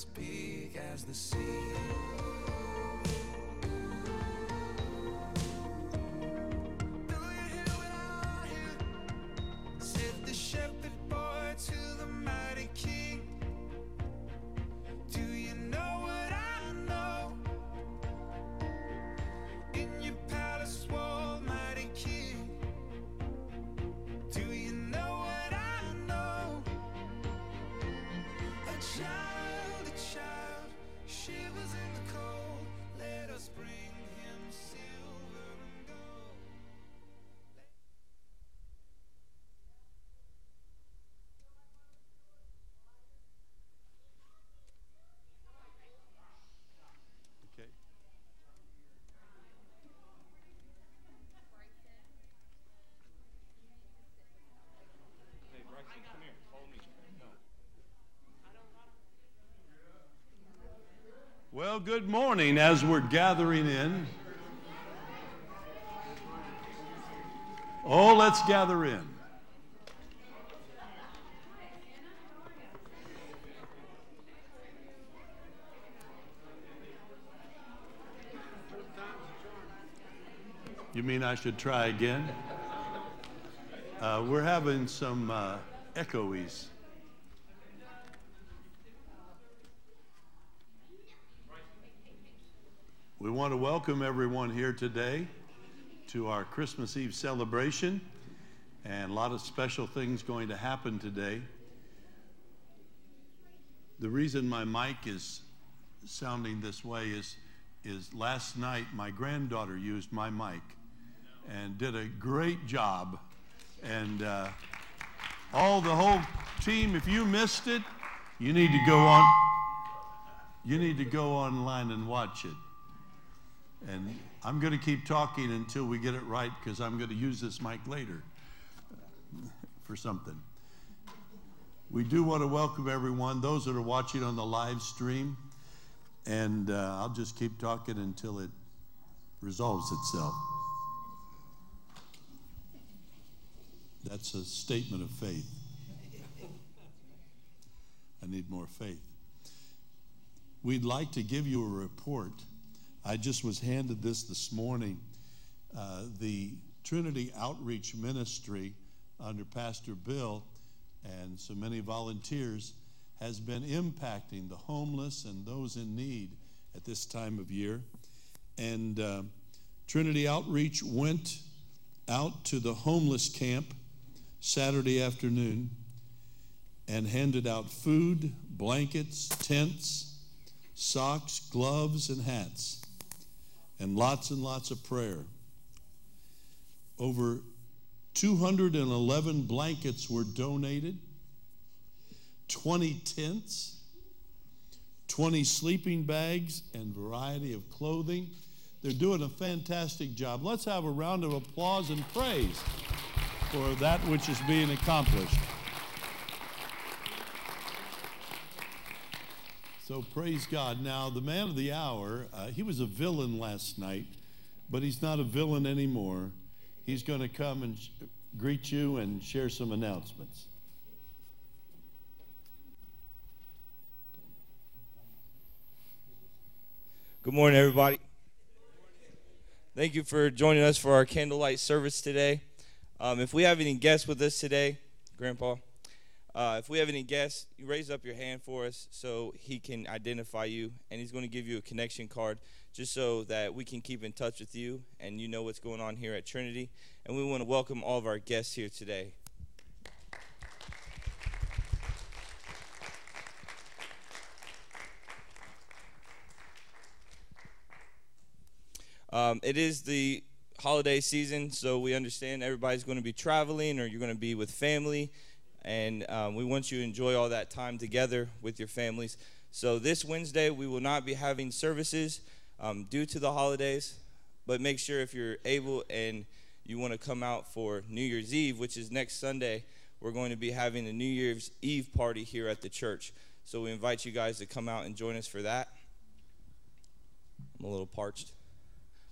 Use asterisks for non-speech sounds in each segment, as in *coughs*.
as big as the sea. Well, good morning as we're gathering in. Oh, let's gather in. You mean I should try again? Uh, we're having some uh, echoes. Want to welcome everyone here today to our Christmas Eve celebration, and a lot of special things going to happen today. The reason my mic is sounding this way is, is last night my granddaughter used my mic and did a great job. And uh, all the whole team, if you missed it, you need to go on. You need to go online and watch it. And I'm going to keep talking until we get it right because I'm going to use this mic later for something. We do want to welcome everyone, those that are watching on the live stream. And uh, I'll just keep talking until it resolves itself. That's a statement of faith. I need more faith. We'd like to give you a report. I just was handed this this morning. Uh, the Trinity Outreach Ministry under Pastor Bill and so many volunteers has been impacting the homeless and those in need at this time of year. And uh, Trinity Outreach went out to the homeless camp Saturday afternoon and handed out food, blankets, tents, socks, gloves, and hats, and lots and lots of prayer. Over 211 blankets were donated, 20 tents, 20 sleeping bags, and variety of clothing. They're doing a fantastic job. Let's have a round of applause and praise for that which is being accomplished. So praise God. Now, the man of the hour, uh, he was a villain last night, but he's not a villain anymore. He's going to come and sh- greet you and share some announcements. Good morning, everybody. Thank you for joining us for our candlelight service today. Um, if we have any guests with us today, Grandpa, uh, if we have any guests, you raise up your hand for us so he can identify you, and he's going to give you a connection card just so that we can keep in touch with you and you know what's going on here at Trinity. And we want to welcome all of our guests here today. Um, it is the holiday season, so we understand everybody's going to be traveling or you're going to be with family, and um, we want you to enjoy all that time together with your families. So this Wednesday, we will not be having services um, due to the holidays, but make sure if you're able and you want to come out for New Year's Eve, which is next Sunday, we're going to be having a New Year's Eve party here at the church. So we invite you guys to come out and join us for that. I'm a little parched.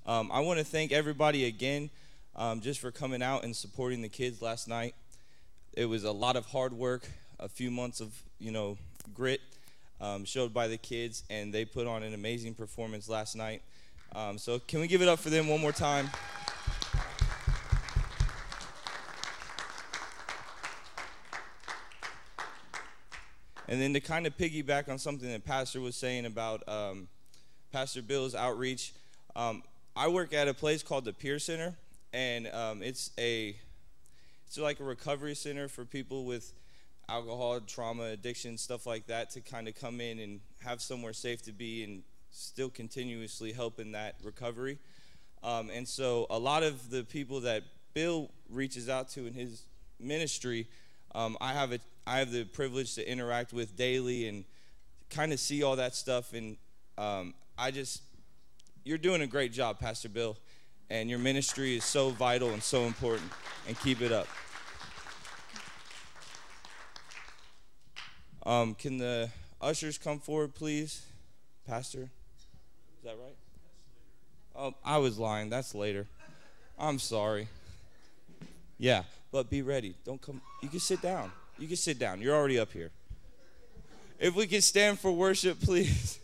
Um, I want to thank everybody again um, just for coming out and supporting the kids last night. It was a lot of hard work, a few months of you know grit um, showed by the kids, and they put on an amazing performance last night. Um, so can we give it up for them one more time? And then to kind of piggyback on something that Pastor was saying about um, Pastor Bill's outreach, um, I work at a place called the Peer Center, and um, it's a it's like a recovery center for people with alcohol, trauma, addiction, stuff like that, to kind of come in and have somewhere safe to be and still continuously help in that recovery. Um, and so, a lot of the people that Bill reaches out to in his ministry, um, I have a I have the privilege to interact with daily and kind of see all that stuff. And um, I just you're doing a great job, Pastor Bill, and your ministry is so vital and so important, and keep it up. Um, can the ushers come forward, please, Pastor? Is that right? Oh, I was lying. That's later. I'm sorry. Yeah, but be ready. Don't come. You can sit down. You can sit down. You're already up here. If we can stand for worship, *laughs* please.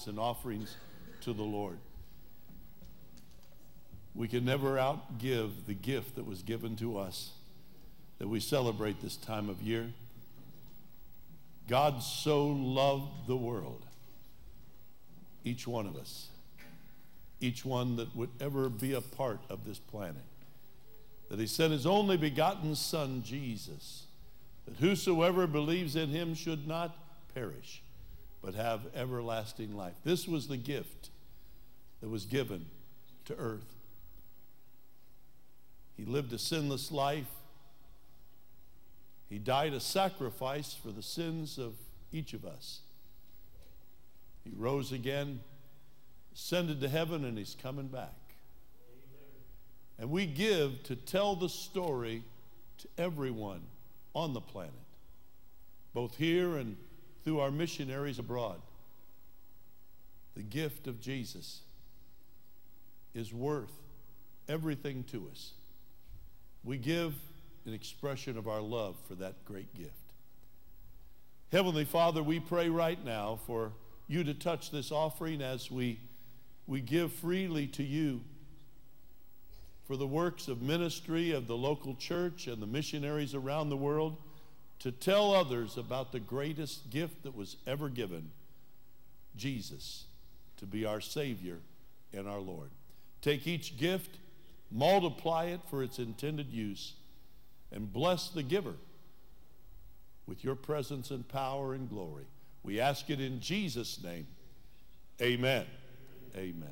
Tithes and offerings to the Lord. We can never outgive the gift that was given to us that we celebrate this time of year. God so loved the world, each one of us, each one that would ever be a part of this planet, that he sent his only begotten Son, Jesus, that whosoever believes in him should not perish, but have everlasting life. This was the gift that was given to earth. He lived a sinless life. He died a sacrifice for the sins of each of us. He rose again, ascended to heaven, and he's coming back. And we give to tell the story to everyone on the planet, both here and through our missionaries abroad. The gift of Jesus is worth everything to us. We give an expression of our love for that great gift. Heavenly Father, we pray right now for you to touch this offering as we, we give freely to you for the works of ministry of the local church and the missionaries around the world to tell others about the greatest gift that was ever given Jesus to be our Savior and our Lord. Take each gift, multiply it for its intended use, and bless the giver with your presence and power and glory. We ask it in Jesus' name. Amen. Amen.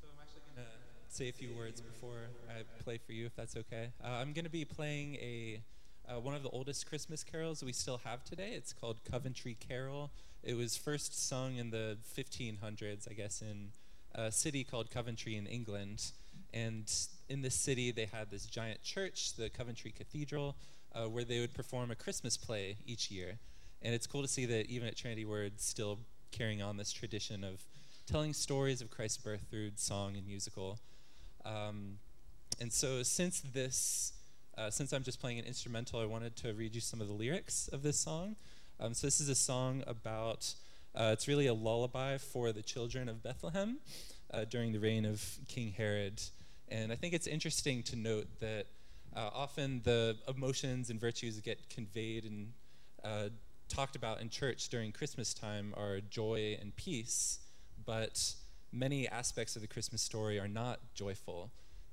So I'm actually going to say a few words before I play for you, if that's okay. Uh, I'm going to be playing a uh, one of the oldest Christmas carols we still have today. It's called Coventry Carol. It was first sung in the 1500s, I guess, in a city called Coventry in England. And in this city, they had this giant church, the Coventry Cathedral, uh, where they would perform a Christmas play each year. And it's cool to see that even at Trinity, we're still carrying on this tradition of telling stories of Christ's birth through song and musical. Um, and so, since this, uh, since I'm just playing an instrumental, I wanted to read you some of the lyrics of this song. Um, so, this is a song about, uh, it's really a lullaby for the children of Bethlehem uh, during the reign of King Herod. And I think it's interesting to note that uh, often the emotions and virtues that get conveyed and uh, talked about in church during Christmas time are joy and peace, but many aspects of the Christmas story are not joyful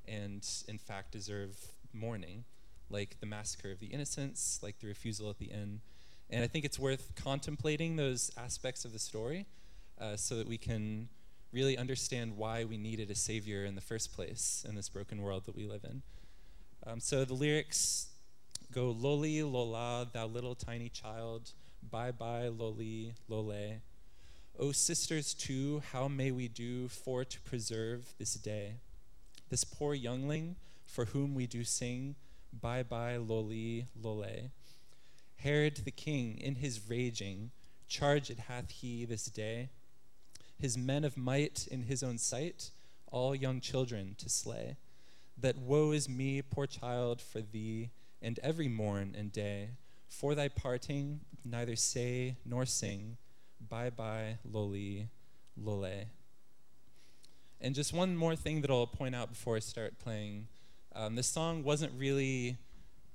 and, in fact, deserve mourning, like the massacre of the innocents, like the refusal at the end. And I think it's worth contemplating those aspects of the story uh, so that we can really understand why we needed a savior in the first place in this broken world that we live in. Um, so the lyrics go Loli, Lola, thou little tiny child, bye bye, Loli, Lole. O sisters, too, how may we do for to preserve this day? This poor youngling for whom we do sing, bye bye, Loli, Lole. Herod the king, in his raging, charged it hath he this day his men of might in his own sight, all young children to slay. That woe is me, poor child, for thee, and every morn and day. For thy parting, neither say nor sing, bye bye, loli, lole. And just one more thing that I'll point out before I start playing. Um, this song wasn't really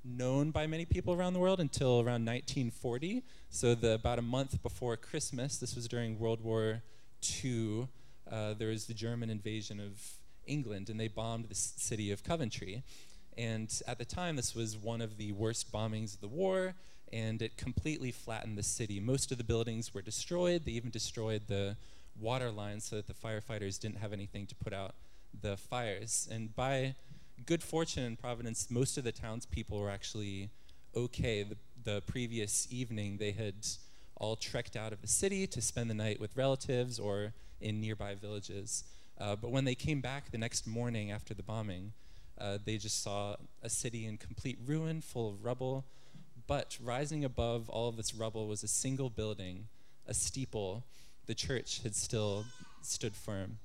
known by many people around the world until around 1940. So, the, about a month before Christmas, this was during World War II, uh, there was the German invasion of England, and they bombed the city of Coventry. And at the time, this was one of the worst bombings of the war, and it completely flattened the city. Most of the buildings were destroyed. They even destroyed the water lines so that the firefighters didn't have anything to put out the fires. And by good fortune and providence, most of the townspeople were actually okay. The, the previous evening, they had all trekked out of the city to spend the night with relatives or in nearby villages. Uh, but when they came back the next morning after the bombing, uh, they just saw a city in complete ruin, full of rubble. But rising above all of this rubble was a single building, a steeple. The church had still stood firm.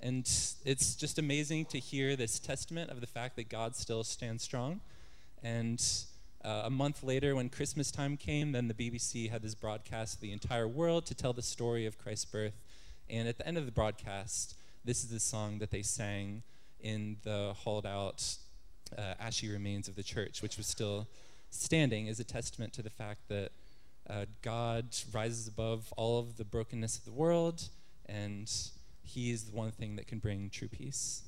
And it's just amazing to hear this testament of the fact that God still stands strong. And Uh, a month later, when Christmas time came, then the BBC had this broadcast to the entire world to tell the story of Christ's birth. And at the end of the broadcast, this is the song that they sang in the hauled out uh, ashy remains of the church, which was still standing as a testament to the fact that uh, God rises above all of the brokenness of the world, and He is the one thing that can bring true peace.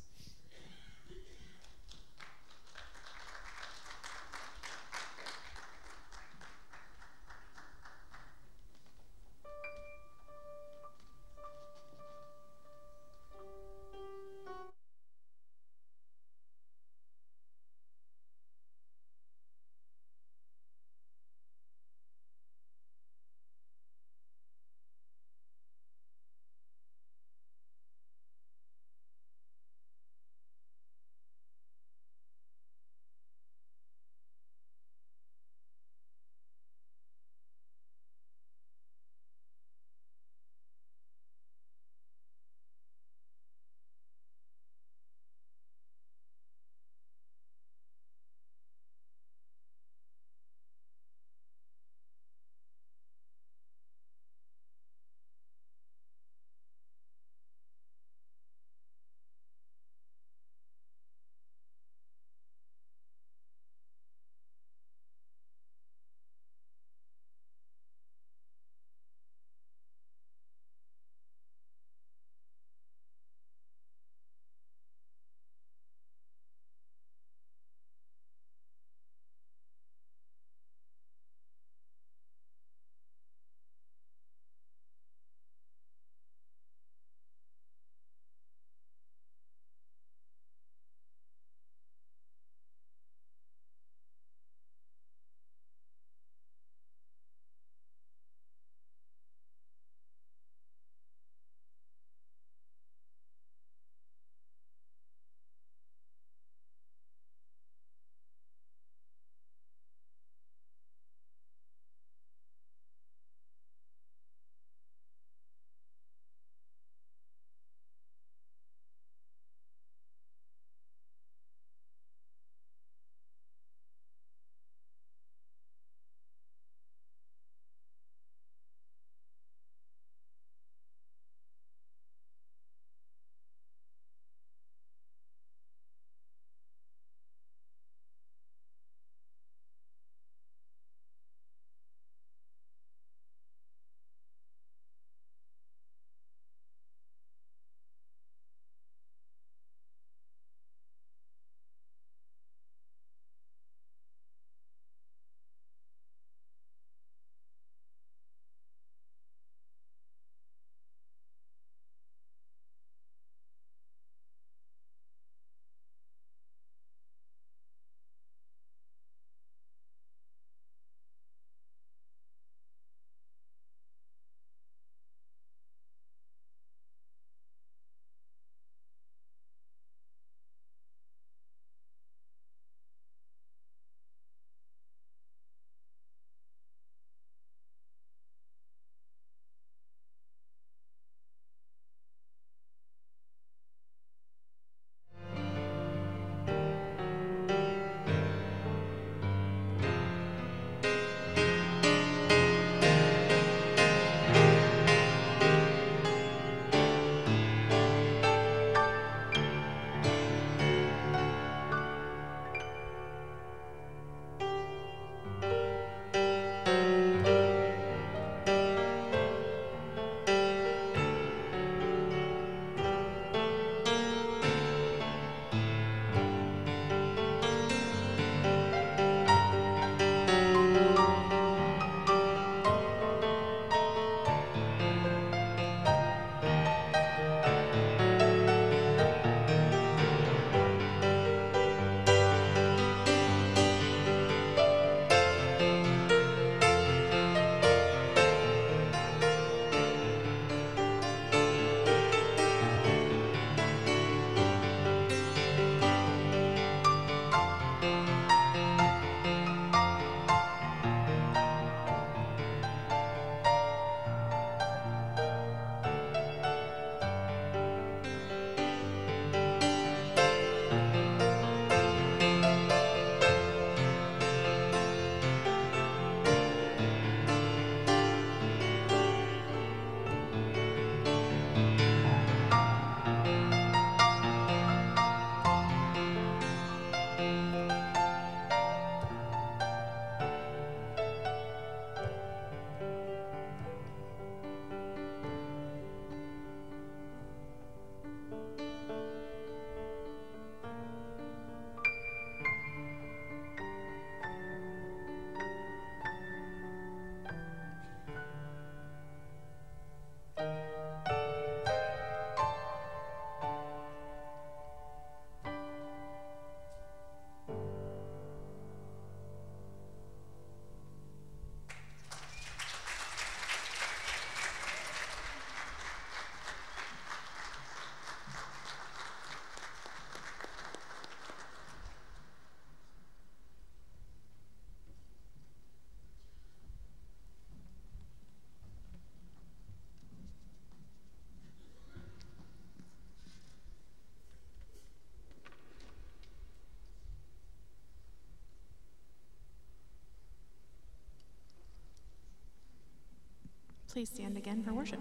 Please stand again for worship.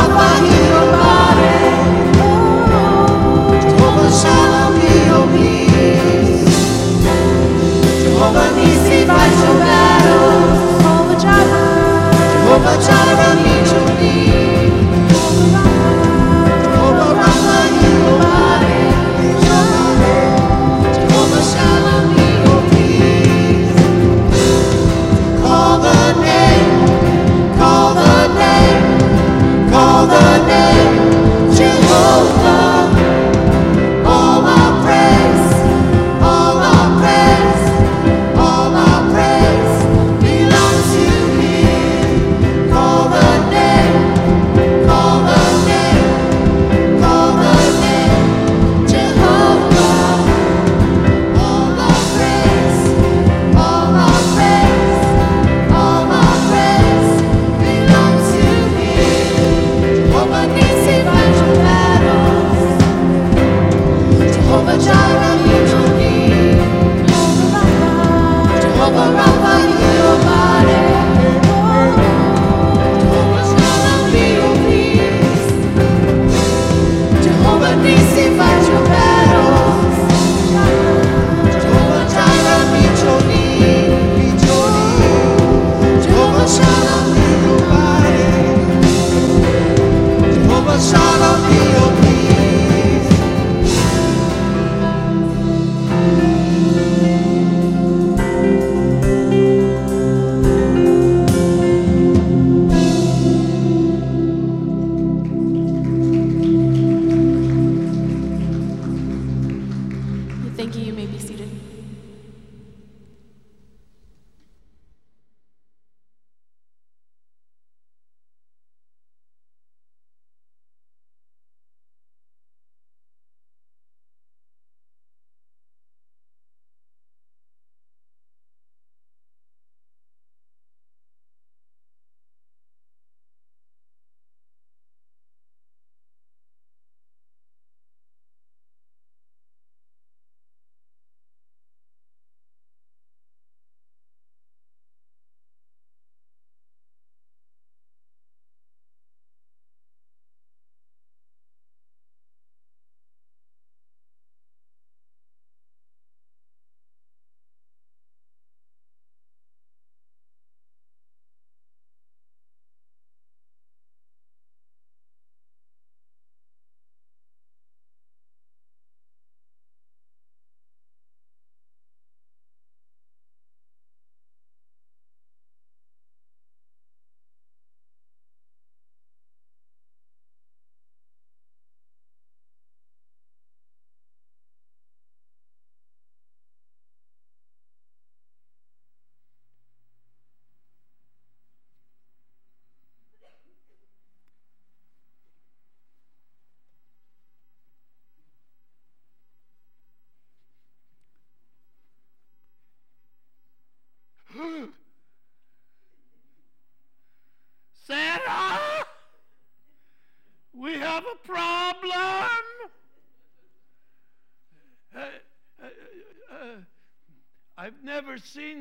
of a child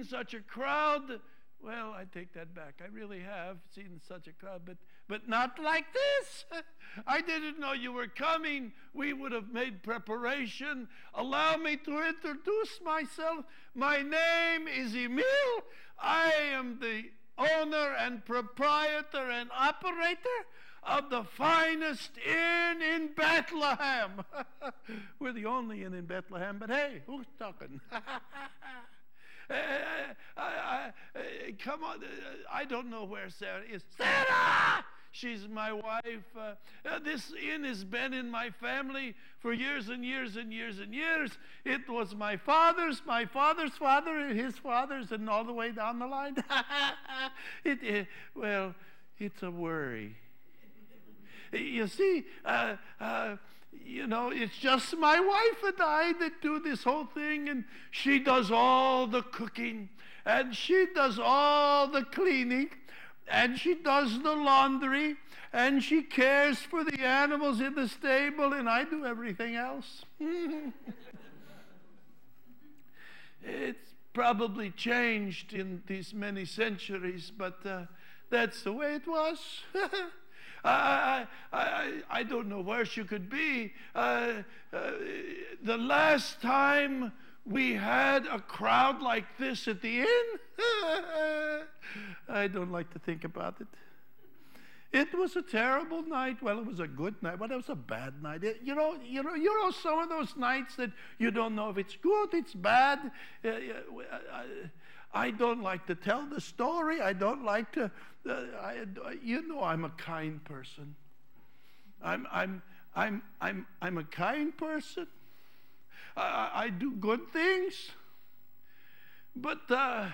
such a crowd. Well, I take that back. I really have seen such a crowd, but, but not like this. *laughs* I didn't know you were coming. We would have made preparation. Allow me to introduce myself. My name is Emil. I am the owner and proprietor and operator of the finest inn in Bethlehem. *laughs* we're the only inn in Bethlehem, but hey, who's talking? *laughs* I, I, I, come on, I don't know where Sarah is. Sarah! She's my wife. Uh, uh, this inn has been in my family for years and years and years and years. It was my father's, my father's father, and his father's, and all the way down the line. *laughs* it, it, well, it's a worry. you see, uh, uh, you know, it's just my wife and I that do this whole thing, and she does all the cooking, and she does all the cleaning, and she does the laundry, and she cares for the animals in the stable, and I do everything else. *laughs* it's probably changed in these many centuries, but uh, that's the way it was. *laughs* I, I, I, don't know where she could be. Uh, uh, the last time we had a crowd like this at the inn, *laughs* I don't like to think about it. It was a terrible night. Well, it was a good night, but it was a bad night. It, you know, you know, you know, some of those nights that you don't know if it's good, it's bad. Uh, I, don't like to tell the story. I don't like to. Uh, I, you know, I'm a kind person. I'm, I'm, I'm, I'm, I'm a kind person. I, I do good things. But uh, uh,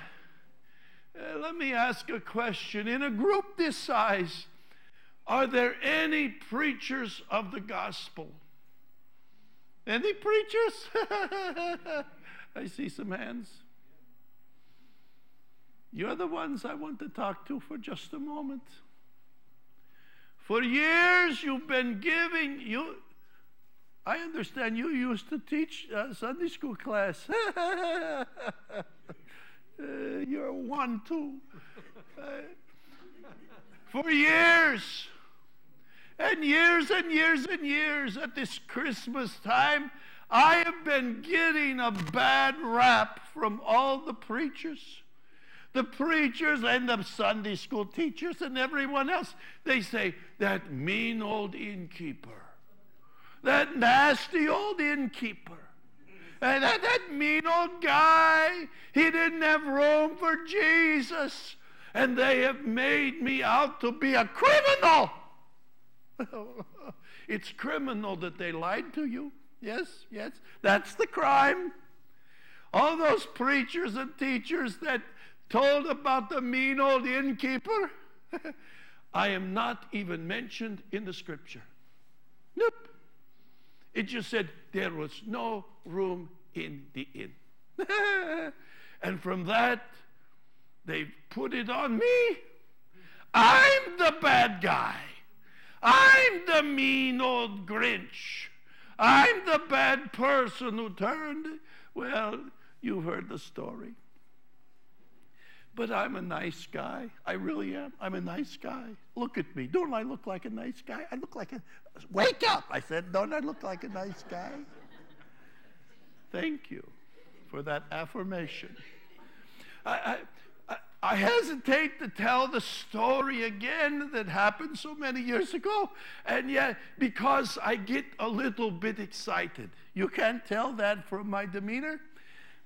let me ask a question. In a group this size, are there any preachers of the gospel? Any preachers? *laughs* I see some hands. You're the ones I want to talk to for just a moment. For years you've been giving you I understand you used to teach uh, Sunday school class. *laughs* uh, you're one too. Uh, for years and years and years and years at this Christmas time, I have been getting a bad rap from all the preachers the preachers and the Sunday school teachers and everyone else. They say, that mean old innkeeper, that nasty old innkeeper, and that, that mean old guy, he didn't have room for Jesus, and they have made me out to be a criminal. *laughs* it's criminal that they lied to you. Yes, yes, that's the crime. All those preachers and teachers that told about the mean old innkeeper, *laughs* I am not even mentioned in the scripture. Nope. It just said there was no room in the inn. *laughs* and from that, they put it on me. I'm the bad guy. I'm the mean old Grinch. I'm the bad person who turned. Well, you've heard the story. But I'm a nice guy. I really am. I'm a nice guy. Look at me. Don't I look like a nice guy? I look like a. Wake up! I said, Don't I look like a nice guy? Thank you for that affirmation. I, I, I hesitate to tell the story again that happened so many years ago, and yet because I get a little bit excited. You can't tell that from my demeanor.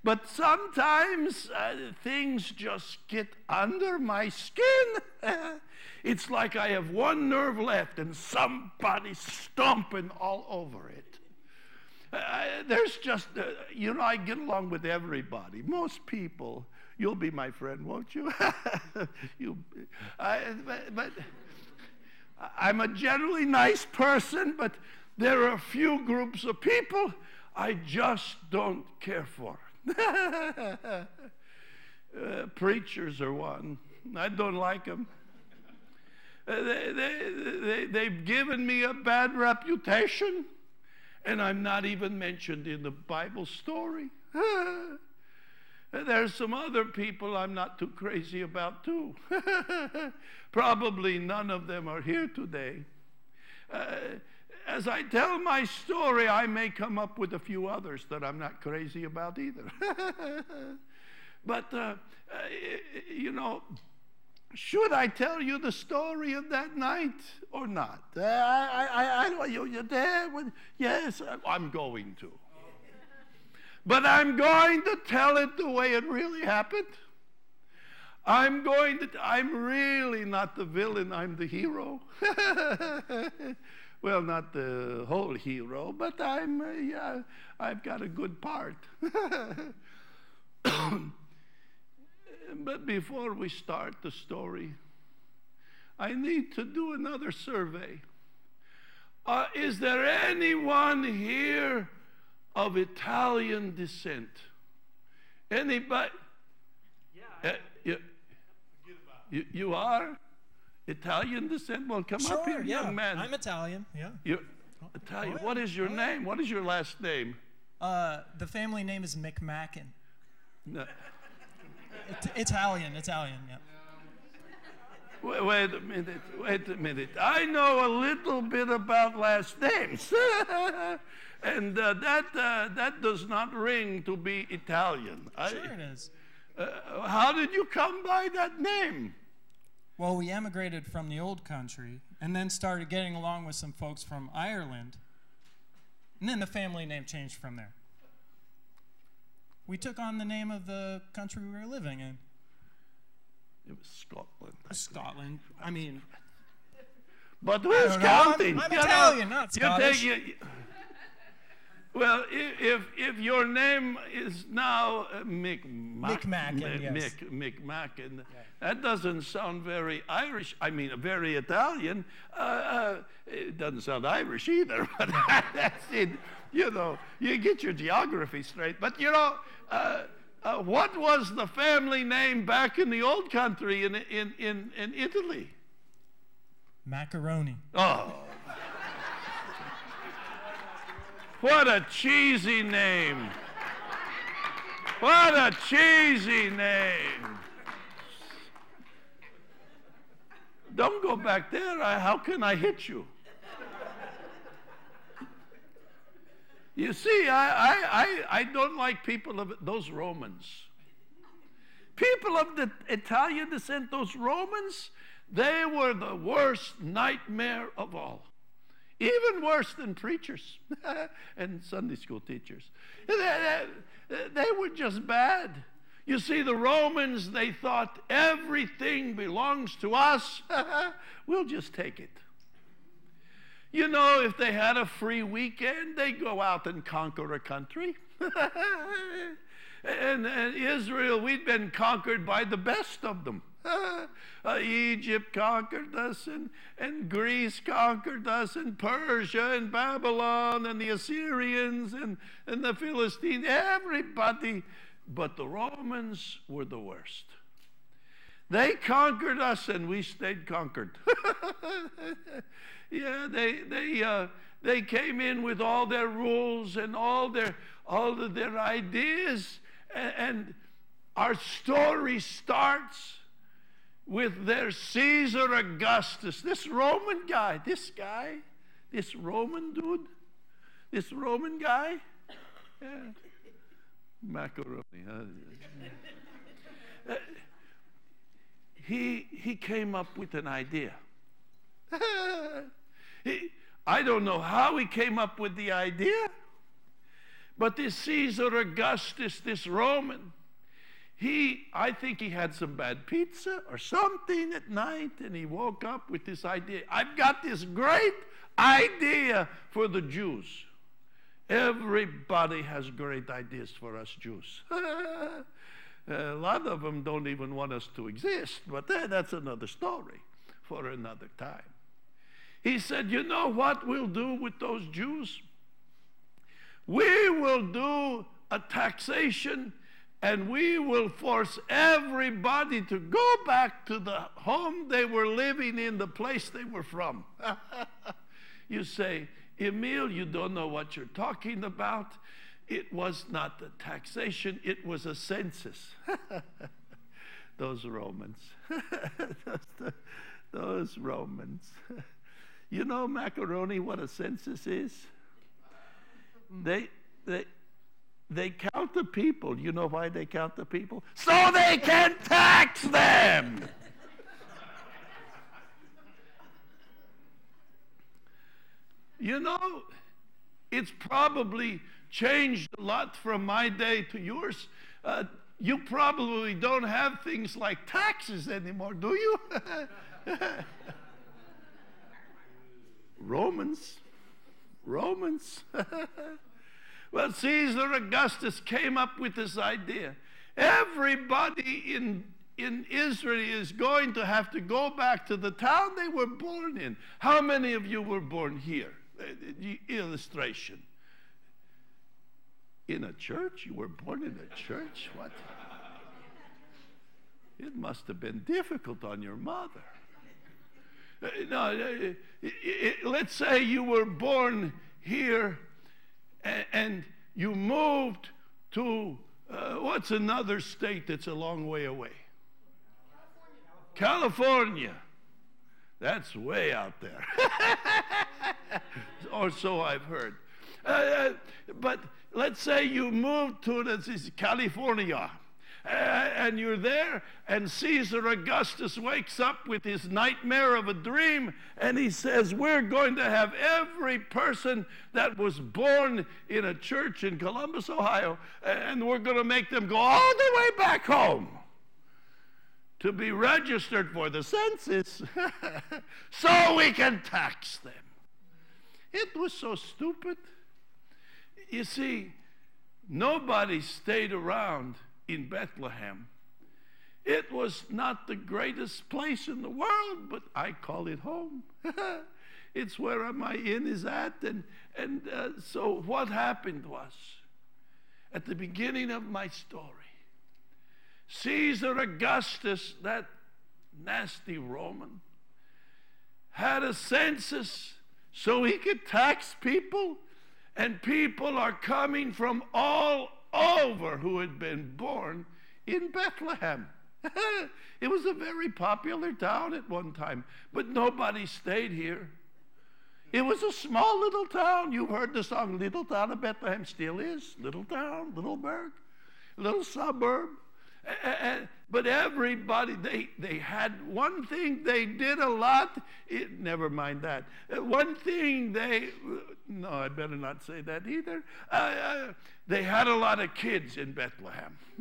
But sometimes uh, things just get under my skin. *laughs* it's like I have one nerve left and somebody's stomping all over it. Uh, there's just, uh, you know, I get along with everybody. Most people, you'll be my friend, won't you? *laughs* you but, but I'm a generally nice person, but there are a few groups of people I just don't care for. Uh, *laughs* preachers are one. I don't like them. Uh, they, they, they, they've given me a bad reputation, and I'm not even mentioned in the Bible story. *laughs* There's some other people I'm not too crazy about, too. *laughs* Probably none of them are here today. Uh, as I tell my story, I may come up with a few others that I'm not crazy about either. *laughs* but, uh, uh, you know, should I tell you the story of that night or not? Uh, I, I, I, you, you're there? Yes, I'm going to. But I'm going to tell it the way it really happened. I'm going to, I'm really not the villain, I'm the hero. *laughs* well, not the whole hero, but I'm, uh, yeah, I've got a good part. *coughs* but before we start the story, I need to do another survey. Uh, is there anyone here of Italian descent? Anybody? Yeah. Uh, you, you, you are Italian descent? Well, come up here, yeah. young man. I'm Italian, yeah. you Italian. Oh, What is your Oh, name? What is your last name? Uh, the family name is McMacken. No. It- Italian, Italian, yeah. Wait, wait a minute. Wait a minute. I know a little bit about last names, *laughs* and uh, that uh, that does not ring to be Italian. I- Sure it is. uh, how did you come by that name? Well, we emigrated from the old country and then started getting along with some folks from Ireland. And then the family name changed from there. We took on the name of the country we were living in. It was Scotland. Scotland. I mean, But who's don't know. I'm- I'm You know, Italian, not you take- Scottish. you- *laughs* well, i- if if your name is now uh, Mick McMacken, yes. Mick McMacken, that doesn't sound very Irish. I mean, very Italian. Uh, uh, it doesn't sound Irish either. *laughs* But that's it. You know, you get your geography straight. But you know. Uh, uh, what was the family name back in the old country in, in, in, in Italy? macaroni. Oh. What a cheesy name. What a cheesy name. Don't go back there. I, how can I hit you? You see, I, I, I, I don't like people of those Romans. People of the Italian descent, those Romans, they were the worst nightmare of all. Even worse than preachers *laughs* and Sunday school teachers. They, they- they were just bad. You see, the Romans, they thought everything belongs to us. *laughs* we'll just take it. You know, if they had a free weekend, they'd go out and conquer a country. *laughs* and, and Israel, we'd been conquered by the best of them. *laughs* Uh, Egypt conquered us, and, and Greece conquered us, and Persia, and Babylon, and the Assyrians, and, and the Philistines, everybody. But the Romans were the worst. They conquered us, and we stayed conquered. *laughs* yeah, they they uh, they came in with all their rules and all their all of their ideas, and, and our story starts with their Caesar Augustus, this Roman guy, this guy, this Roman dude, this Roman guy. Yeah. Macaroni. Huh? Uh, he, he came up with an idea. *laughs* he, I don't know how he came up with the idea, but this Caesar Augustus, this Roman, he, I think he had some bad pizza or something at night, and he woke up with this idea. I've got this great idea for the Jews. Everybody has great ideas for us Jews. *laughs* A lot of them don't even want us to exist, but that- that's another story for another time. He said, You know what we'll do with those Jews? We will do a taxation and we will force everybody to go back to the home they were living in, the place they were from. *laughs* you say, Emil, you don't know what you're talking about. It was not a taxation, it was a census. *laughs* those Romans. those, *laughs* those Romans. you know, macaroni, what a census is? They, they, they count the people. You know why they count the people? So they can tax them. You know, it's probably changed a lot from my day to yours. Uh, you probably don't have things like taxes anymore, do you? *laughs* Romans. Romans. *laughs* well, Caesar Augustus came up with this idea. Everybody in, in Israel is going to have to go back to the town they were born in. How many of you were born here? Uh, illustration. In a church? You were born in a church? What? It must have been difficult on your mother. Uh, no, uh, let's say you were born here and, and you moved to uh, what's another state that's a long way away? California. California. That's way out there. *laughs* or so I've heard. Uh, uh, but let's say you move to this is California and you're there, and Caesar Augustus wakes up with his nightmare of a dream, and he says, We're going to have every person that was born in a church in Columbus, Ohio, and we're going to make them go all the way back home to be registered for the census *laughs* so we can tax them. It was so stupid. You see, nobody stayed around in Bethlehem. It was not the greatest place in the world, but I call it home. *laughs* it's where my inn is at. And, and uh, so what happened was, at the beginning of my story, Caesar Augustus, that nasty Roman, had a census so he could tax people, and people are coming from all over who had been born in Bethlehem. *laughs* it was a very popular town at one time, but nobody stayed here. It was a small little town. You've heard the song Little Town of Bethlehem, still is. Little town, little burg, little suburb. But everybody, they, they had one thing they did a lot. It, never mind that. Uh, one thing they, no, I better not say that either. Uh, uh, they had a lot of kids in Bethlehem. *laughs*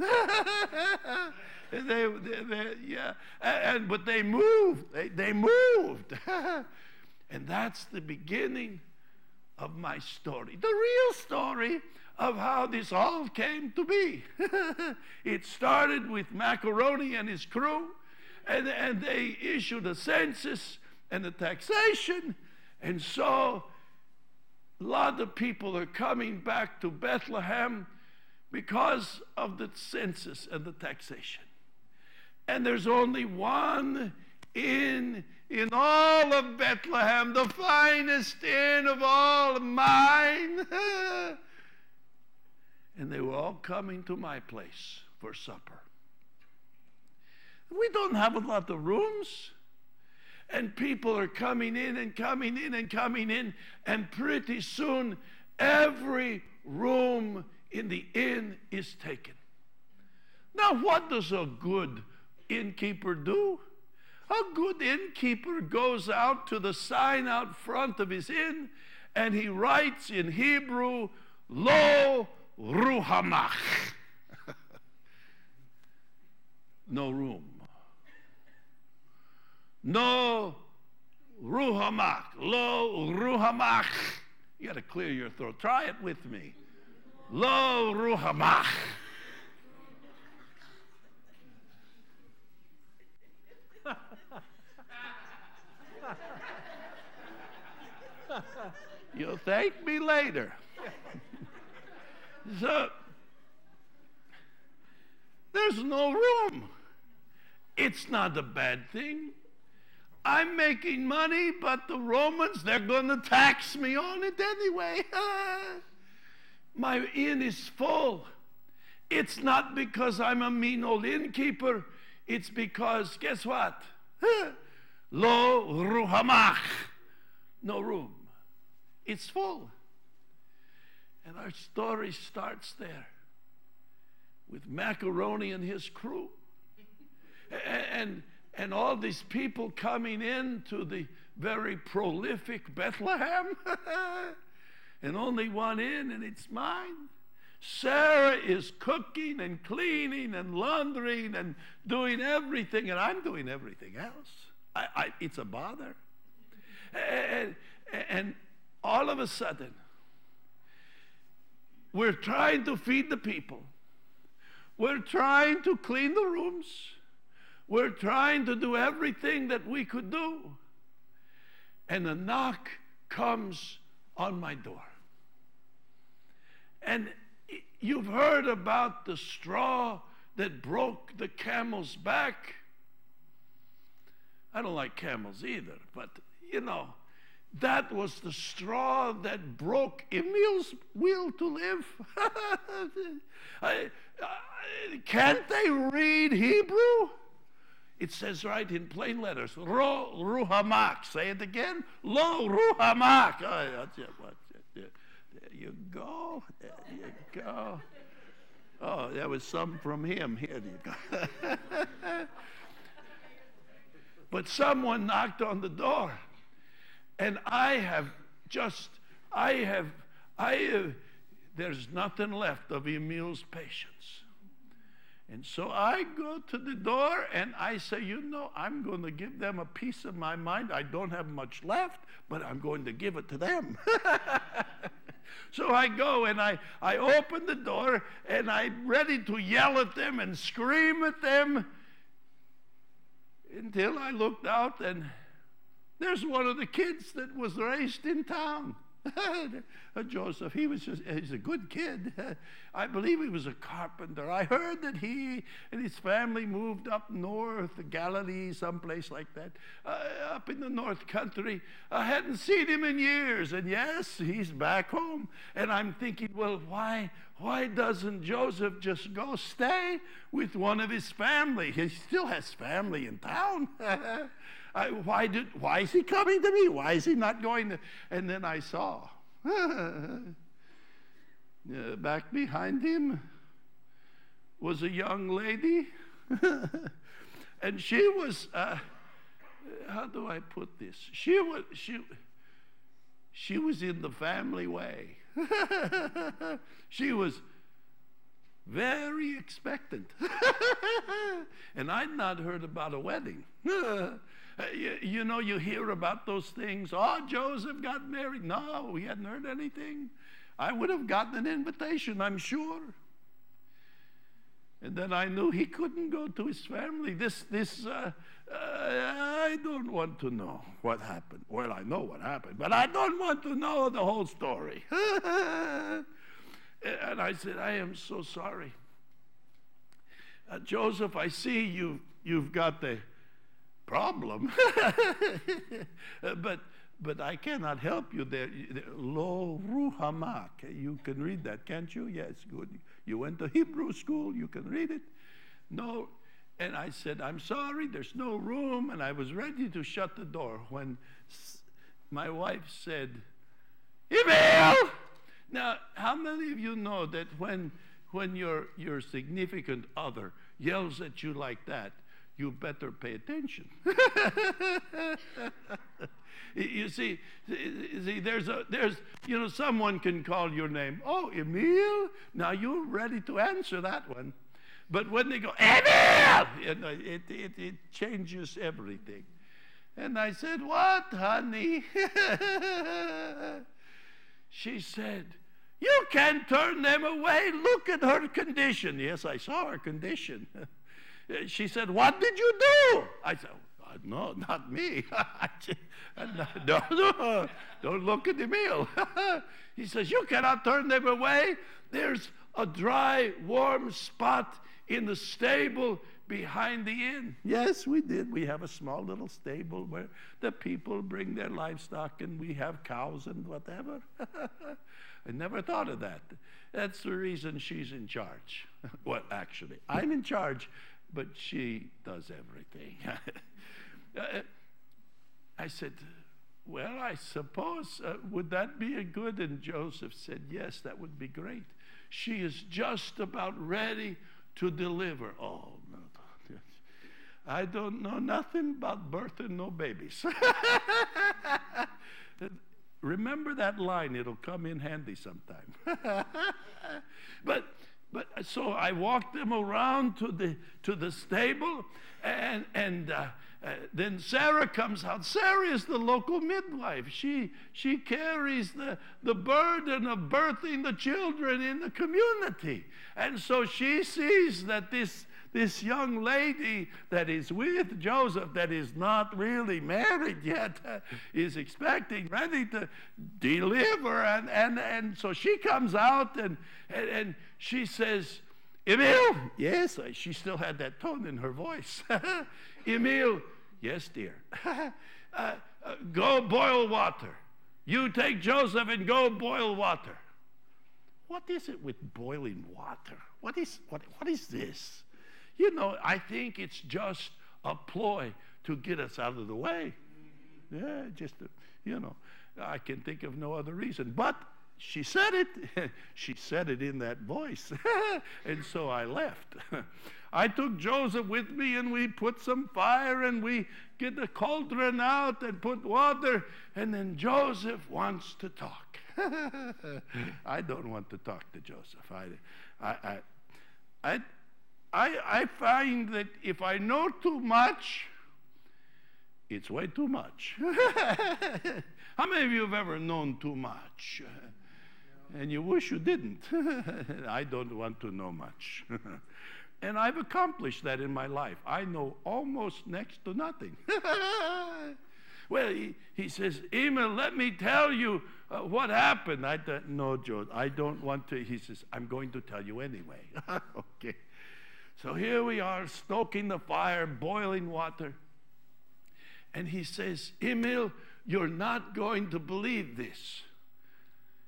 they, they, they, yeah, and, but they moved. They, they moved. *laughs* and that's the beginning of my story. The real story of how this all came to be. *laughs* it started with Macaroni and his crew, and, and they issued a census and a taxation, and so a lot of people are coming back to Bethlehem because of the census and the taxation. And there's only one inn in all of Bethlehem, the finest inn of all mine. *laughs* and they were all coming to my place for supper. We don't have a lot of rooms. And people are coming in and coming in and coming in, and pretty soon every room in the inn is taken. Now, what does a good innkeeper do? A good innkeeper goes out to the sign out front of his inn and he writes in Hebrew, Lo Ruhamach. no room. No Ruhamach. Lo Ruhamach. You got to clear your throat. Try it with me. Lo Ruhamach. *laughs* You'll thank me later. *laughs* So *laughs* there's no room. It's not a bad thing. I'm making money, but the Romans, they're going to tax me on it anyway. *laughs* My inn is full. It's not because I'm a mean old innkeeper. It's because, guess what? *laughs* Lo ruhamach. No room. It's full. And our story starts there with Macaroni and his crew. And, and all these people coming in to the very prolific Bethlehem. *laughs* and only one in, and it's mine. Sarah is cooking and cleaning and laundering and doing everything, and I'm doing everything else. I, I, it's a bother. And, and all of a sudden, we're trying to feed the people. We're trying to clean the rooms. We're trying to do everything that we could do. And a knock comes on my door. And you've heard about the straw that broke the camel's back. I don't like camels either, but you know, that was the straw that broke Emil's will to live. *laughs* I, I, can't they read Hebrew? It says right in plain letters, Ro Ruhamak. Say it again. Lo Ruhamak. Oh. There you go. There you go. Oh, that was something from him. Here you go. *laughs* but someone knocked on the door. And I have just, I have, I have, there's nothing left of Emil's patience. And so I go to the door and I say, you know, I'm going to give them a piece of my mind. I don't have much left, but I'm going to give it to them. *laughs* so I go and I, I open the door and I'm ready to yell at them and scream at them until I looked out and there's one of the kids that was raised in town. *laughs* Joseph, he was just, he's a good kid. *laughs* I believe he was a carpenter. I heard that he and his family moved up north, Galilee, someplace like that, uh, up in the north country. I hadn't seen him in years, and yes, he's back home. And I'm thinking, well, why, why doesn't Joseph just go stay with one of his family? He still has family in town. *laughs* I, why, did, why is he coming to me? Why is he not going to? And then I saw *laughs* back behind him was a young lady. *laughs* and she was, uh, how do I put this? She was, she, she was in the family way. *laughs* she was very expectant. and I'd not heard about a wedding. You, you, know, you hear about those things. Oh, Joseph got married. No, he hadn't heard anything. I would have gotten an invitation, I'm sure. And then I knew he couldn't go to his family. This, this, uh, uh, I don't want to know what happened. Well, I know what happened, but I don't want to know the whole story. *laughs* and I said, I am so sorry. Uh, Joseph, I see you, you've got the problem. *laughs* but but I cannot help you there. Lo ruhamak. You can read that, can't you? Yes, good. You went to Hebrew school, you can read it. No. And I said, I'm sorry, there's no room. And I was ready to shut the door when my wife said, Emil! Now, how many of you know that when, when your, your significant other yells at you like that, you better pay attention. *laughs* you see, see, there's a, there's, you know, someone can call your name. Oh, Emil. Now you're ready to answer that one. But when they go, Emil, you know, it, it, it changes everything. And I said, What, honey? *laughs* she said, You can't turn them away. Look at her condition. Yes, I saw her condition. *laughs* She said, What did you do? I said, uh, No, not me. *laughs* no, no, don't look at the meal. *laughs* he says, You cannot turn them away. There's a dry, warm spot in the stable behind the inn. Yes, we did. We have a small little stable where the people bring their livestock and we have cows and whatever. *laughs* I never thought of that. That's the reason she's in charge. well, actually, I'm in charge but she does everything. *laughs* I said, Well, I suppose, uh, would that be a good? And Joseph said, Yes, that would be great. She is just about ready to deliver. Oh, no. *laughs* I don't know nothing about birth and no babies. *laughs* remember that line, it'll come in handy sometime. but but so I walked them around to the to the stable, and and uh, uh, then Sarah comes out. Sarah is the local midwife. She she carries the the burden of birthing the children in the community, and so she sees that this this young lady that is with Joseph, that is not really married yet, uh, is expecting, ready to deliver. And, and, and so she comes out and, and, and she says, Emil, yes, she still had that tone in her voice. *laughs* Emil, yes, dear. *laughs* uh, uh, go boil water. You take Joseph and go boil water. What is it with boiling water? What is, what, what is this? You know, I think it's just a ploy to get us out of the way. Yeah, just, you know, I can think of no other reason. But she said it. *laughs* she said it in that voice. *laughs* and so I left. *laughs* I took Joseph with me and we put some fire and we get the cauldron out and put water. And then Joseph wants to talk. I don't want to talk to Joseph. I, I, I, I I, find that if I know too much, it's way too much. How many of you have ever known too much? And you wish you didn't. *laughs* I don't want to know much. *laughs* and I've accomplished that in my life. I know almost next to nothing. *laughs* well, he, he says, Emil, let me tell you uh, what happened. I don't know, Joe. I don't want to. He says, I'm going to tell you anyway. okay. So here we are, stoking the fire, boiling water. And he says, Emil, you're not going to believe this.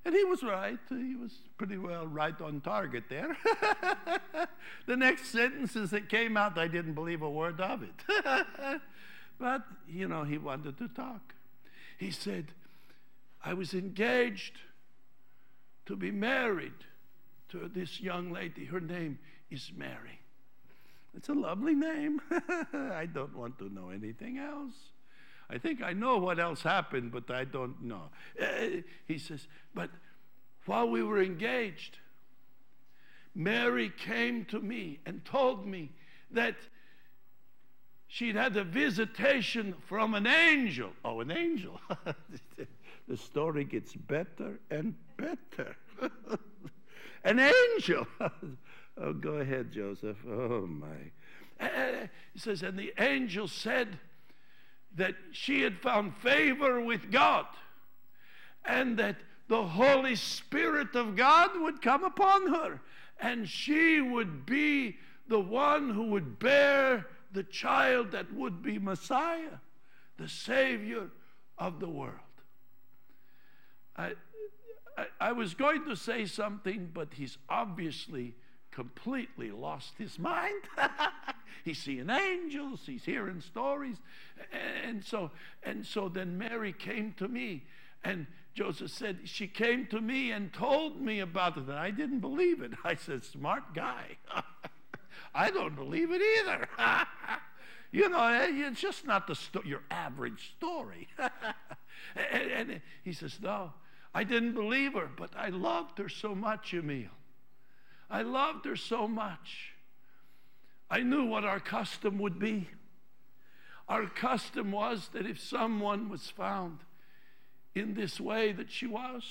And he was right. He was pretty well right on target there. *laughs* the next sentences that came out, I didn't believe a word of it. *laughs* but, you know, he wanted to talk. He said, I was engaged to be married to this young lady. Her name is Mary. It's a lovely name. *laughs* I don't want to know anything else. I think I know what else happened, but I don't know. Uh, he says, But while we were engaged, Mary came to me and told me that she'd had a visitation from an angel. Oh, an angel. *laughs* the story gets better and better. *laughs* an angel. *laughs* Oh, go ahead, Joseph. Oh, my. He says, and the angel said that she had found favor with God and that the Holy Spirit of God would come upon her and she would be the one who would bear the child that would be Messiah, the Savior of the world. I, I, I was going to say something, but he's obviously completely lost his mind. *laughs* he's seeing angels, he's hearing stories. And so, and so then Mary came to me, and Joseph said, She came to me and told me about it. And I didn't believe it. *laughs* I said, Smart guy. *laughs* I don't believe it either. you know, eh, it's just not the sto- your average story. and, and he says, No, I didn't believe her, but I loved her so much, Emil. I loved her so much. I knew what our custom would be. Our custom was that if someone was found in this way that she was,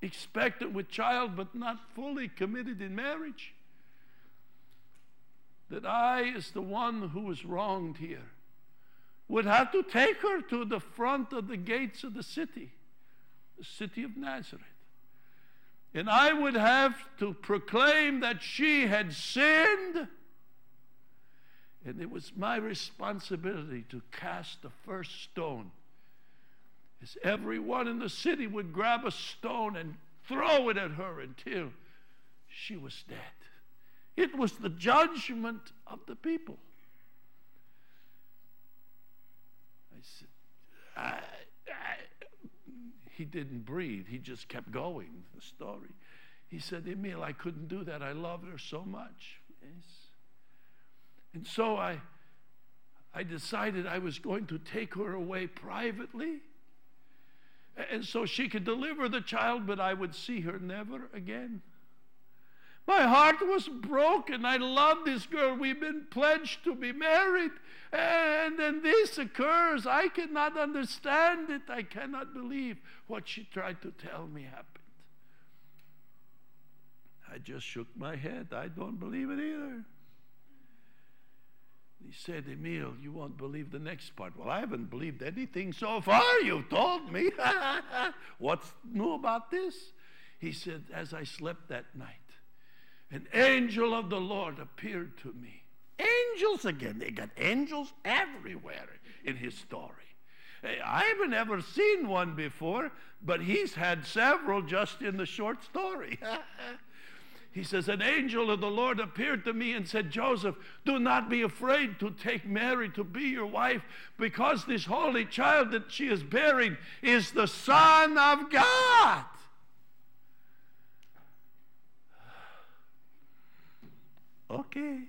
expectant with child but not fully committed in marriage, that I, as the one who was wronged here, would have to take her to the front of the gates of the city, the city of Nazareth. And I would have to proclaim that she had sinned. And it was my responsibility to cast the first stone. As everyone in the city would grab a stone and throw it at her until she was dead. It was the judgment of the people. I said, I, he didn't breathe. He just kept going, the story. He said, Emil, I couldn't do that. I loved her so much. Yes. And so I, I decided I was going to take her away privately And so she could deliver the child, but I would see her never again. My heart was broken. I love this girl. We've been pledged to be married. And then this occurs. I cannot understand it. I cannot believe what she tried to tell me happened. I just shook my head. I don't believe it either. He said, Emil, you won't believe the next part. Well, I haven't believed anything so far. You've told me. *laughs* What's new about this? He said, as I slept that night, an angel of the Lord appeared to me. Angels again. They got angels everywhere in his story. I haven't ever seen one before, but he's had several just in the short story. *laughs* he says, An angel of the Lord appeared to me and said, Joseph, do not be afraid to take Mary to be your wife, because this holy child that she is bearing is the Son of God. Okay.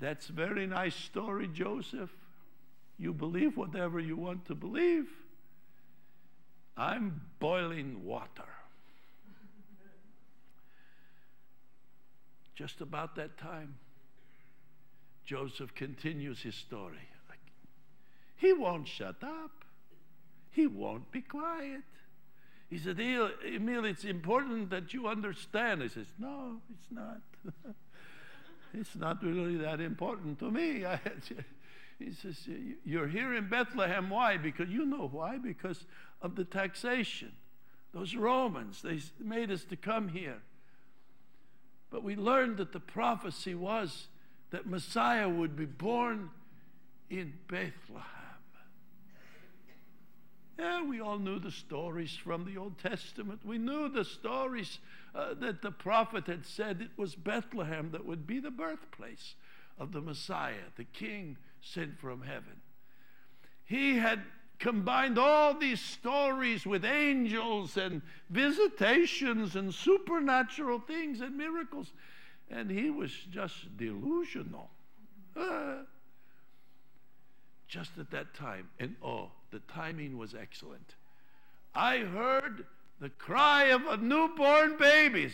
That's very nice story, Joseph. You believe whatever you want to believe. I'm boiling water. Just about that time, Joseph continues his story. He won't shut up. He won't be quiet. He said, Emil, it's important that you understand. He says, No, it's not. *laughs* it's not really that important to me. *laughs* he says, You're here in Bethlehem. Why? Because you know why? Because of the taxation. Those Romans, they made us to come here. But we learned that the prophecy was that Messiah would be born in Bethlehem. Yeah, we all knew the stories from the Old Testament. We knew the stories uh, that the prophet had said it was Bethlehem that would be the birthplace of the Messiah, the King sent from heaven. He had combined all these stories with angels and visitations and supernatural things and miracles, and he was just delusional. Uh, just at that time, and oh, the timing was excellent. I heard the cry of a newborn baby.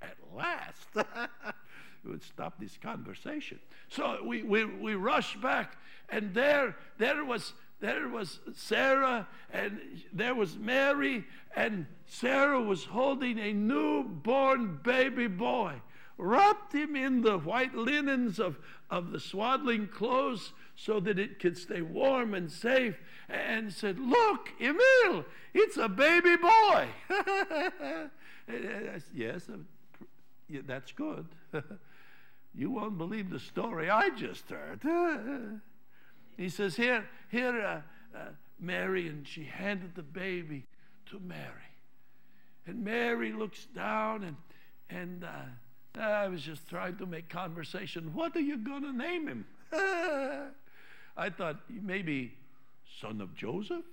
At last, *laughs* it would stop this conversation. So we, we, we rushed back, and there, there was there was Sarah, and there was Mary, and Sarah was holding a newborn baby boy, wrapped him in the white linens of, of the swaddling clothes so that it could stay warm and safe and said, Look, Emil, it's a baby boy. *laughs* yes, that's good. *laughs* you won't believe the story I just heard. *laughs* he says, Here, here, uh, uh, Mary, and she handed the baby to Mary. And Mary looks down, and, and uh, I was just trying to make conversation. What are you going to name him? I thought maybe son of Joseph?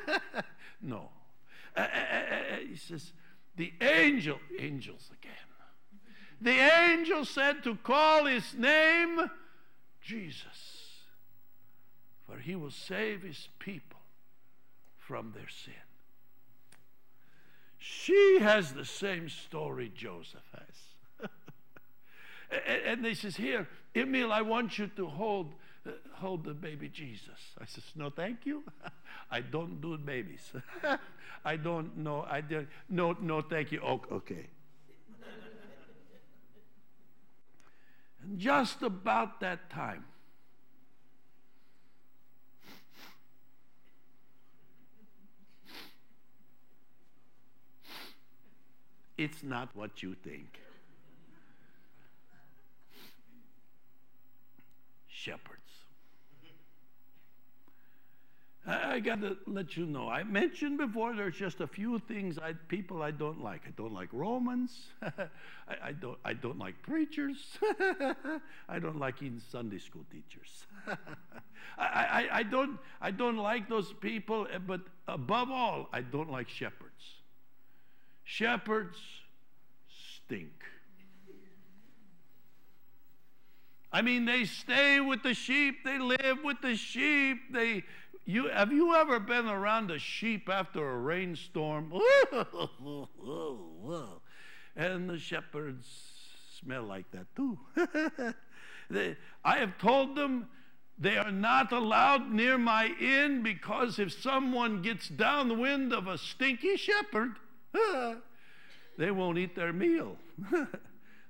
*laughs* no. Uh, uh, uh, he says, the angel, angels again. The angel said to call his name Jesus, for he will save his people from their sin. She has the same story Joseph has. *laughs* and he says, Here, Emil, I want you to hold hold the baby Jesus. I says, no, thank you. *laughs* I don't do babies. *laughs* I don't know. I don't, no, no, thank you. Oh, okay. and just about that time, it's not what you think. Shepherds. I got to let you know. I mentioned before there's just a few things I, people I don't like. I don't like Romans. *laughs* I, I, don't, I don't like preachers. *laughs* I don't like even Sunday school teachers. *laughs* I, I, I, don't, I don't like those people, eh, but above all, I don't like shepherds. Shepherds stink. I mean, they stay with the sheep, they live with the sheep, they You, have you ever been around a sheep after a rainstorm? *laughs* and the shepherds smell like that too. *laughs* they, I have told them they are not allowed near my inn because if someone gets downwind of a stinky shepherd, *laughs* they won't eat their meal.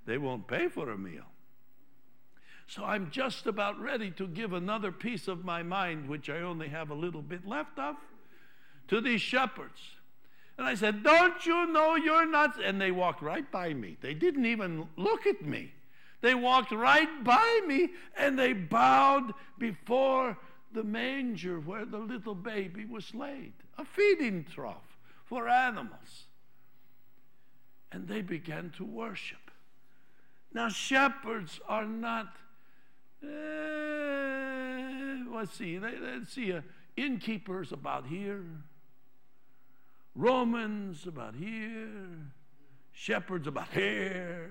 they won't pay for a meal. So I'm just about ready to give another piece of my mind, which I only have a little bit left of, to these shepherds. And I said, Don't you know you're not? And they walked right by me. They didn't even look at me. They walked right by me and they bowed before the manger where the little baby was laid, a feeding trough for animals. And they began to worship. Now, shepherds are not, uh, let's see, let's see, uh, innkeepers about here, Romans about here, shepherds about here.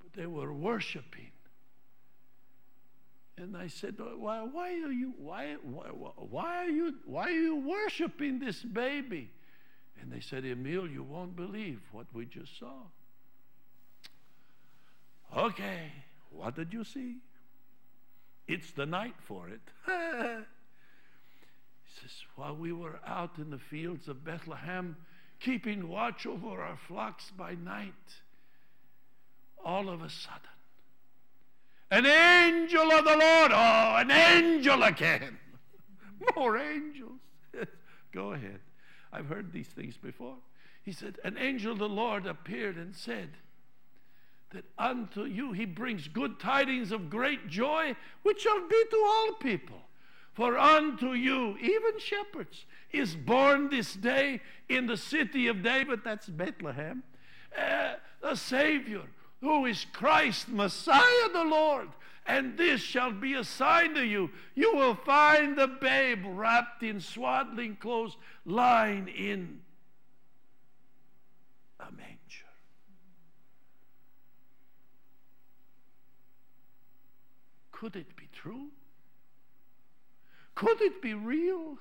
But they were worshiping. And I said, why, why are you why, why, why are you why are you worshiping this baby? And they said, Emil, you won't believe what we just saw. Okay, what did you see? It's the night for it. *laughs* he says, While we were out in the fields of Bethlehem, keeping watch over our flocks by night, all of a sudden, an angel of the Lord, oh, an angel again. *laughs* More angels. *laughs* Go ahead. I've heard these things before. He said, An angel of the Lord appeared and said, That unto you he brings good tidings of great joy, which shall be to all people. For unto you, even shepherds, is born this day in the city of David, that's Bethlehem, uh, a Savior who is Christ, Messiah the Lord. And this shall be a sign to you. You will find the babe wrapped in swaddling clothes, lying in a manger. Could it be true? Could it be real?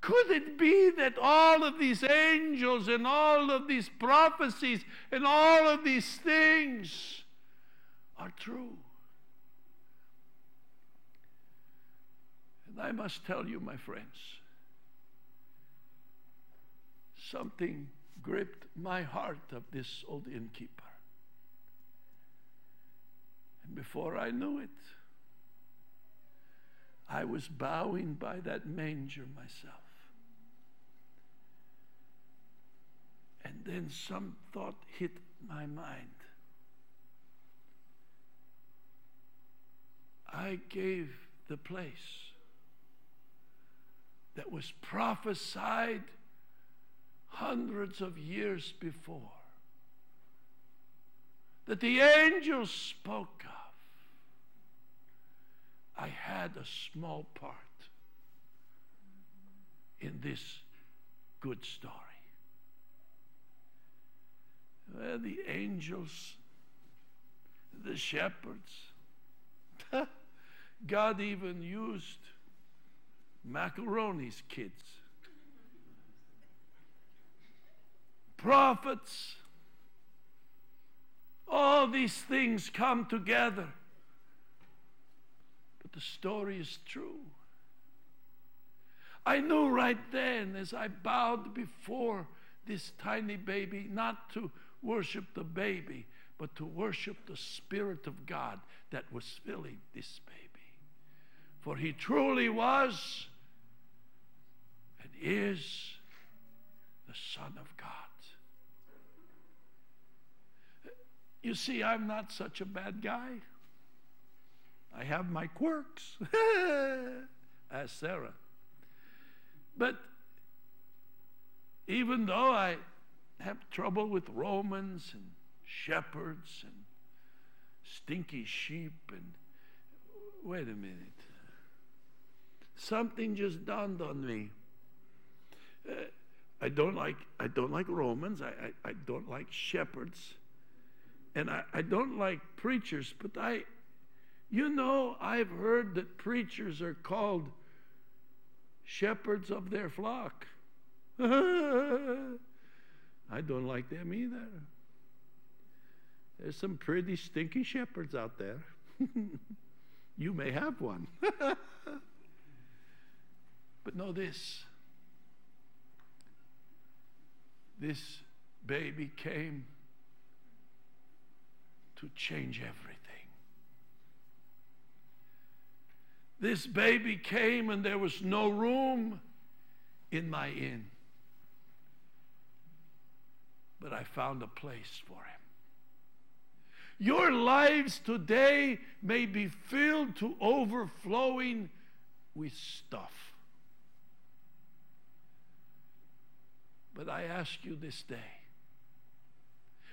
Could it be that all of these angels and all of these prophecies and all of these things are true? And I must tell you, my friends, something gripped my heart of this old innkeeper. Before I knew it, I was bowing by that manger myself. And then some thought hit my mind. I gave the place that was prophesied hundreds of years before, that the angels spoke of. I had a small part in this good story. Well, the angels, the shepherds, *laughs* God even used macaroni's kids, prophets. All these things come together. But the story is true. I knew right then as I bowed before this tiny baby not to worship the baby, but to worship the Spirit of God that was filling this baby. For he truly was and is the Son of God. You see, I'm not such a bad guy. I have my quirks, *laughs* as Sarah. But even though I have trouble with Romans and shepherds and stinky sheep and wait a minute. Something just dawned on me. Uh, I don't like I don't like Romans. I, I, I don't like shepherds. And I, I don't like preachers, but I You know, I've heard that preachers are called shepherds of their flock. *laughs* I don't like them either. There's some pretty stinky shepherds out there. *laughs* you may have one. *laughs* but know this this baby came to change everything. This baby came and there was no room in my inn. But I found a place for him. Your lives today may be filled to overflowing with stuff. But I ask you this day,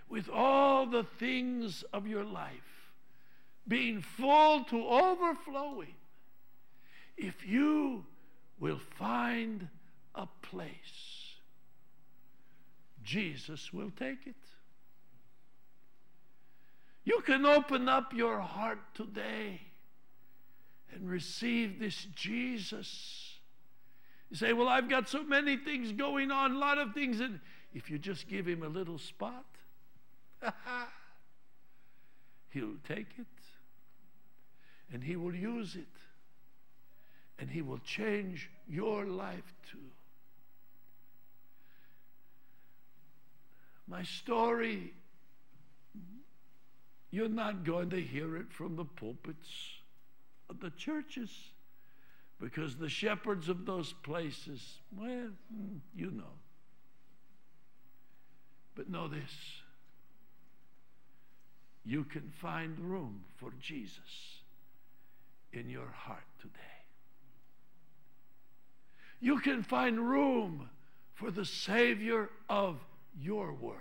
with all the things of your life being full to overflowing, if you will find a place, Jesus will take it. You can open up your heart today and receive this Jesus. You say, Well, I've got so many things going on, a lot of things. And if you just give him a little spot, *laughs* he'll take it and he will use it and he will change your life too. My story you're not going to hear it from the pulpits of the churches because the shepherds of those places, well, hmm, you know. But know this you can find room for Jesus in your heart today. You can find room for the Savior of your world.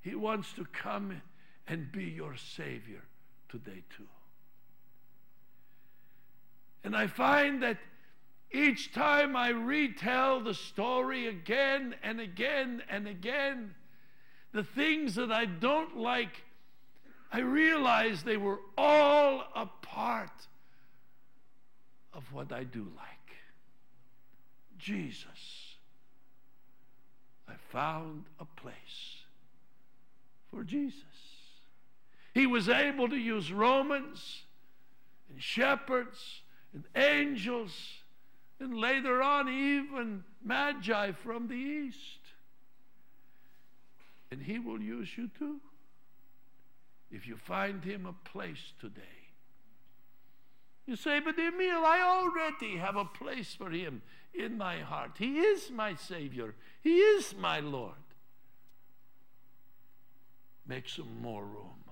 He wants to come and be your Savior today, too. And I find that each time I retell the story again and again and again, the things that I don't like, I realize they were all a part of what I do like. Jesus. I found a place for Jesus. He was able to use Romans and shepherds and angels and later on even magi from the east. And he will use you too if you find him a place today. You say, but Emil, I already have a place for him in my heart. He is my Savior, He is my Lord. Make some more room.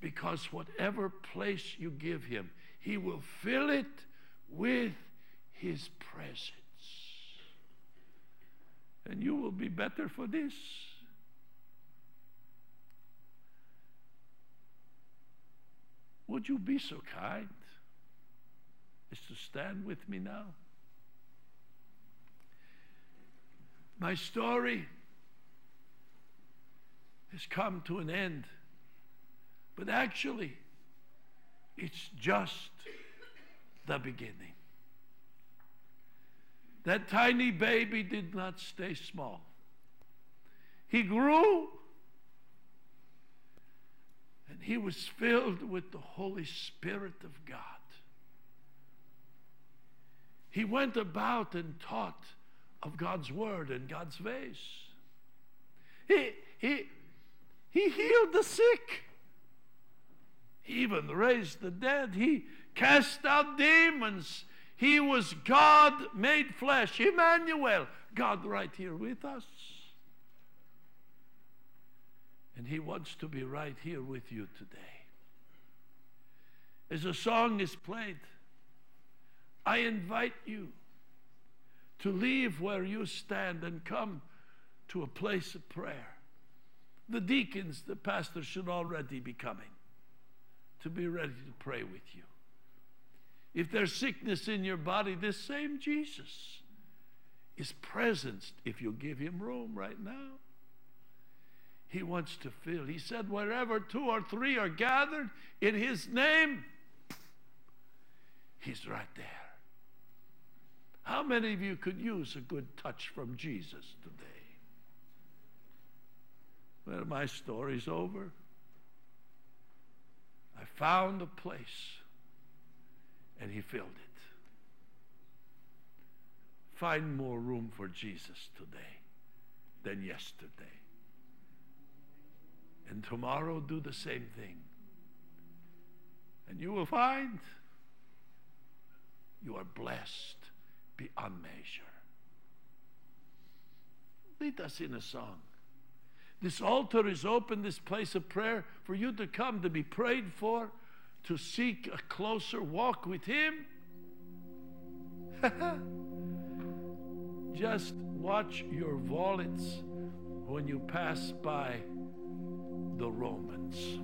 Because whatever place you give him, he will fill it with his presence. And you will be better for this. Would you be so kind as to stand with me now? My story has come to an end. But actually, it's just the beginning. That tiny baby did not stay small. He grew and he was filled with the Holy Spirit of God. He went about and taught of God's word and God's ways. He, he, he healed the sick. He even raised the dead. He cast out demons. He was God made flesh, Emmanuel, God right here with us. And He wants to be right here with you today. As a song is played, I invite you to leave where you stand and come to a place of prayer. The deacons, the pastors should already be coming to be ready to pray with you. If there's sickness in your body, this same Jesus is present if you give him room right now. He wants to fill. He said, Wherever two or three are gathered in His name, He's right there. How many of you could use a good touch from Jesus today? Well, my story's over. I found a place and He filled it. Find more room for Jesus today than yesterday. And tomorrow, do the same thing. And you will find you are blessed beyond measure. Lead us in a song. This altar is open, this place of prayer, for you to come to be prayed for, to seek a closer walk with Him. *laughs* Just watch your wallets when you pass by the Romans.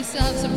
We still have some.